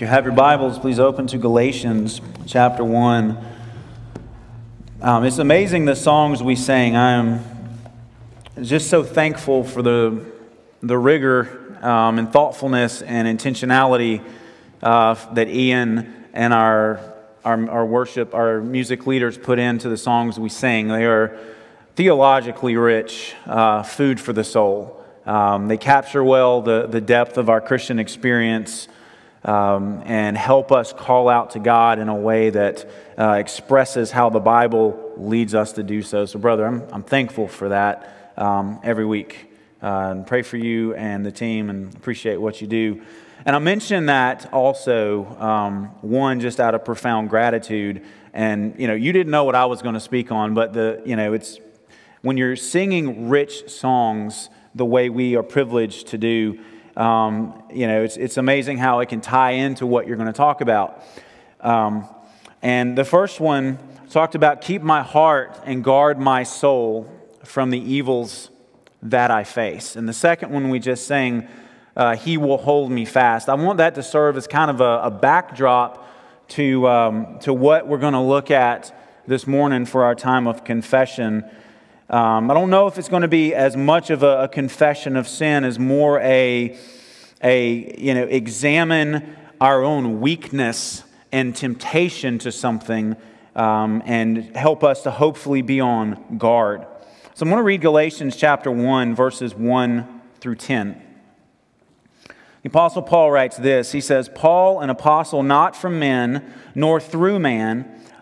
You have your Bibles, please open to Galatians chapter 1. Um, it's amazing the songs we sang. I am just so thankful for the, the rigor um, and thoughtfulness and intentionality uh, that Ian and our, our, our worship, our music leaders put into the songs we sing. They are theologically rich, uh, food for the soul. Um, they capture well the, the depth of our Christian experience um, and help us call out to God in a way that uh, expresses how the Bible leads us to do so. So, brother, I'm, I'm thankful for that um, every week. Uh, and pray for you and the team and appreciate what you do. And I mention that also, um, one, just out of profound gratitude. And, you know, you didn't know what I was going to speak on, but the, you know, it's when you're singing rich songs the way we are privileged to do, um, you know, it's, it's amazing how it can tie into what you're going to talk about. Um, and the first one talked about keep my heart and guard my soul from the evils that I face. And the second one we just sang, uh, He will hold me fast. I want that to serve as kind of a, a backdrop to, um, to what we're going to look at this morning for our time of confession. Um, I don't know if it's going to be as much of a, a confession of sin as more a, a, you know, examine our own weakness and temptation to something um, and help us to hopefully be on guard. So I'm going to read Galatians chapter 1, verses 1 through 10. The Apostle Paul writes this He says, Paul, an apostle not from men, nor through man,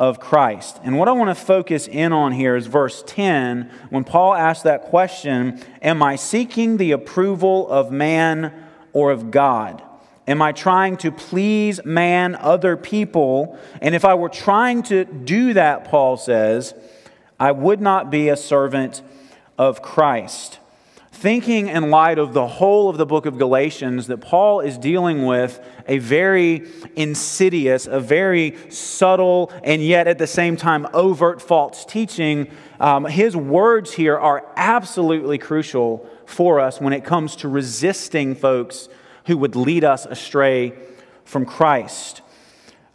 of Christ. And what I want to focus in on here is verse 10 when Paul asks that question Am I seeking the approval of man or of God? Am I trying to please man, other people? And if I were trying to do that, Paul says, I would not be a servant of Christ thinking in light of the whole of the book of Galatians that Paul is dealing with a very insidious, a very subtle, and yet at the same time overt false teaching, um, his words here are absolutely crucial for us when it comes to resisting folks who would lead us astray from Christ.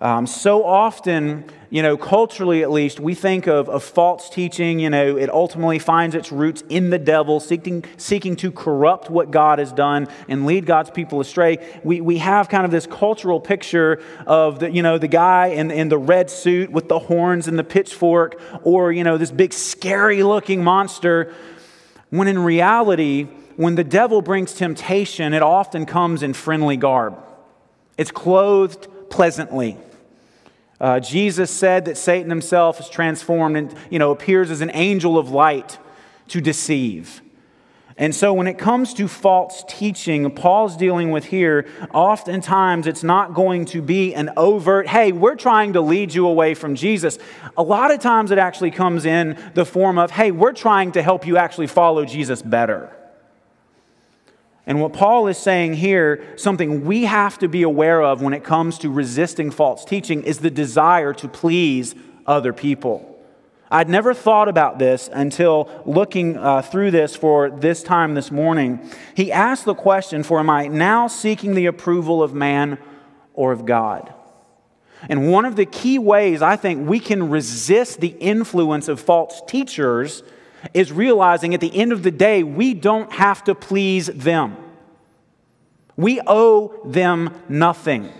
Um, so often, you know, culturally at least, we think of, of false teaching, you know, it ultimately finds its roots in the devil, seeking, seeking to corrupt what God has done and lead God's people astray. We, we have kind of this cultural picture of the, you know, the guy in, in the red suit with the horns and the pitchfork, or, you know, this big scary looking monster, when in reality, when the devil brings temptation, it often comes in friendly garb. It's clothed pleasantly. Uh, Jesus said that Satan himself is transformed and you know appears as an angel of light to deceive. And so when it comes to false teaching, Paul's dealing with here, oftentimes it's not going to be an overt, hey, we're trying to lead you away from Jesus. A lot of times it actually comes in the form of, hey, we're trying to help you actually follow Jesus better. And what Paul is saying here, something we have to be aware of when it comes to resisting false teaching, is the desire to please other people. I'd never thought about this until looking uh, through this for this time this morning. He asked the question for Am I now seeking the approval of man or of God? And one of the key ways I think we can resist the influence of false teachers is realizing at the end of the day, we don't have to please them. We owe them nothing.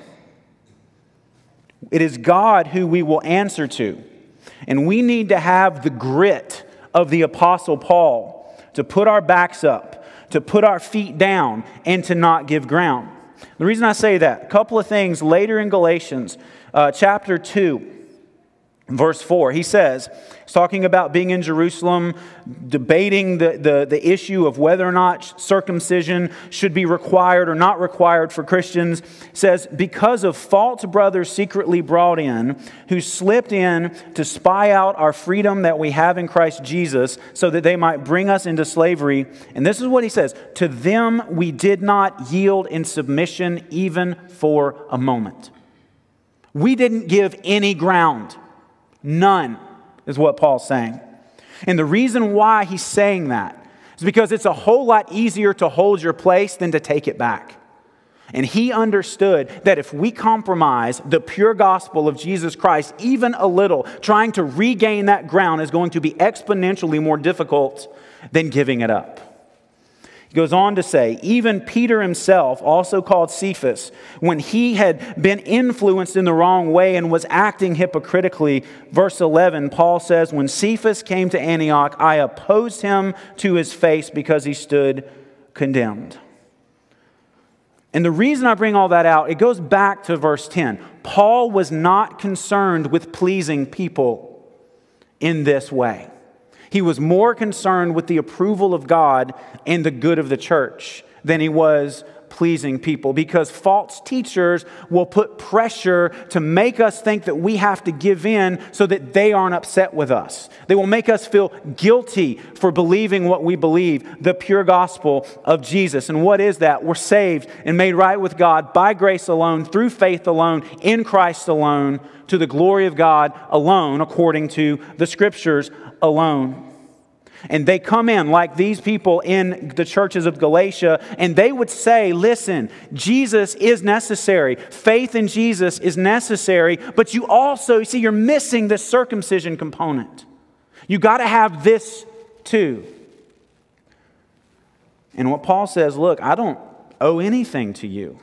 It is God who we will answer to. And we need to have the grit of the Apostle Paul to put our backs up, to put our feet down, and to not give ground. The reason I say that, a couple of things later in Galatians uh, chapter 2 verse 4 he says he's talking about being in jerusalem debating the, the, the, issue of whether or not circumcision should be required or not required for christians. Says because of false brothers secretly brought in who slipped in to spy out our freedom that we have in christ jesus so that they might bring us into slavery. And this is what he says to them we did not yield in submission even for a moment. We didn't give any ground None, is what Paul's saying. And the reason why he's saying that is because it's a whole lot easier to hold your place than to take it back. And he understood that if we compromise the pure gospel of Jesus Christ even a little, trying to regain that ground is going to be exponentially more difficult than giving it up. Goes on to say, even Peter himself, also called Cephas, when he had been influenced in the wrong way and was acting hypocritically, verse 11, Paul says, When Cephas came to Antioch, I opposed him to his face because he stood condemned. And the reason I bring all that out, it goes back to verse 10. Paul was not concerned with pleasing people in this way. He was more concerned with the approval of God and the good of the church than he was pleasing people because false teachers will put pressure to make us think that we have to give in so that they aren't upset with us. They will make us feel guilty for believing what we believe, the pure gospel of Jesus. And what is that? We're saved and made right with God by grace alone, through faith alone, in Christ alone, to the glory of God alone, according to the scriptures alone. And they come in like these people in the churches of Galatia, and they would say, Listen, Jesus is necessary. Faith in Jesus is necessary, but you also, you see, you're missing the circumcision component. You got to have this too. And what Paul says, Look, I don't owe anything to you.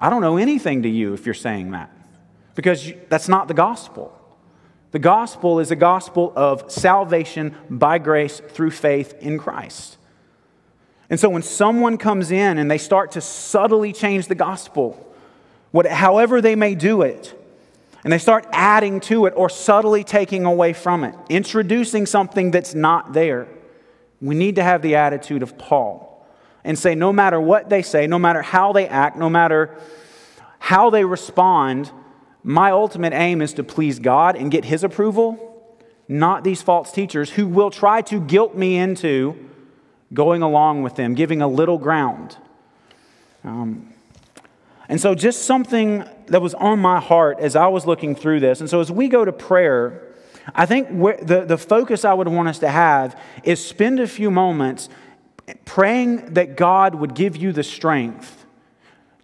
I don't owe anything to you if you're saying that, because that's not the gospel. The gospel is a gospel of salvation by grace through faith in Christ. And so when someone comes in and they start to subtly change the gospel, what, however they may do it, and they start adding to it or subtly taking away from it, introducing something that's not there, we need to have the attitude of Paul and say, no matter what they say, no matter how they act, no matter how they respond, my ultimate aim is to please God and get His approval, not these false teachers who will try to guilt me into going along with them, giving a little ground. Um, and so, just something that was on my heart as I was looking through this. And so, as we go to prayer, I think the, the focus I would want us to have is spend a few moments praying that God would give you the strength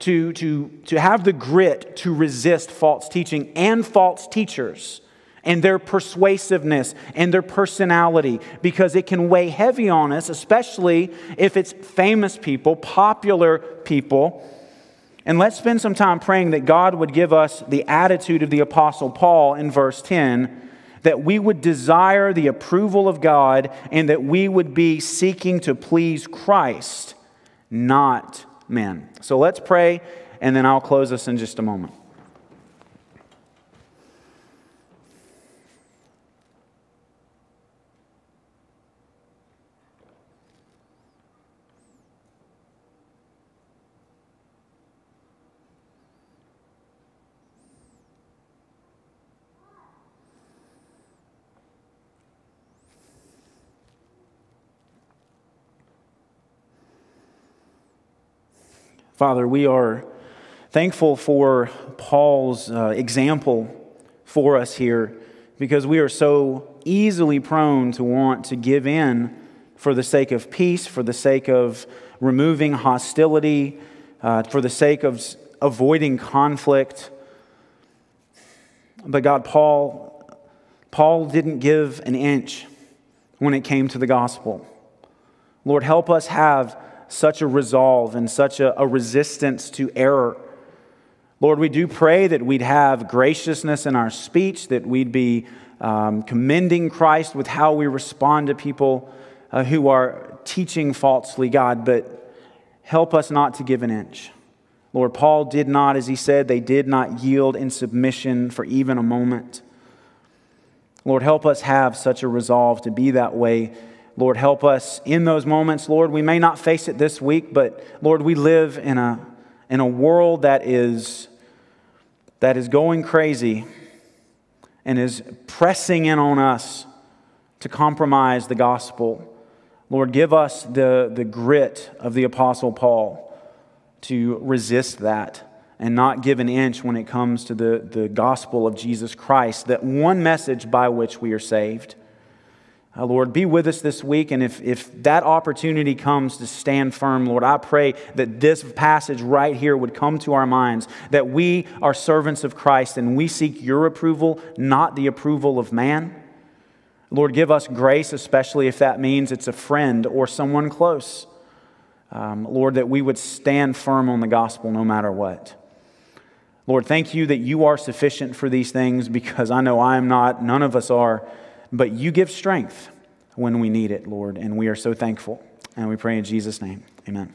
to, to, to have the grit to resist false teaching and false teachers and their persuasiveness and their personality because it can weigh heavy on us, especially if it's famous people, popular people. And let's spend some time praying that God would give us the attitude of the Apostle Paul in verse 10 that we would desire the approval of God and that we would be seeking to please Christ, not men. So let's pray, and then I'll close us in just a moment. Father, we are thankful for Paul's uh, example for us here because we are so easily prone to want to give in for the sake of peace, for the sake of removing hostility, uh, for the sake of avoiding conflict. But God, Paul, Paul didn't give an inch when it came to the gospel. Lord, help us have such a resolve and such a, a resistance to error. Lord, we do pray that we'd have graciousness in our speech, that we'd be um, commending Christ with how we respond to people uh, who are teaching falsely, God, but help us not to give an inch. Lord, Paul did not, as he said, they did not yield in submission for even a moment. Lord, help us have such a resolve to be that way. Lord, help us in those moments. Lord, we may not face it this week, but Lord, we live in a, in a world that is, that is going crazy and is pressing in on us to compromise the gospel. Lord, give us the, the grit of the Apostle Paul to resist that and not give an inch when it comes to the, the gospel of Jesus Christ, that one message by which we are saved. Uh, Lord, be with us this week, and if, if that opportunity comes to stand firm, Lord, I pray that this passage right here would come to our minds, that we are servants of Christ and we seek your approval, not the approval of man. Lord, give us grace, especially if that means it's a friend or someone close. Um, Lord, that we would stand firm on the gospel no matter what. Lord, thank you that you are sufficient for these things because I know I am not, none of us are, but you give strength when we need it, Lord, and we are so thankful. And we pray in Jesus' name. Amen.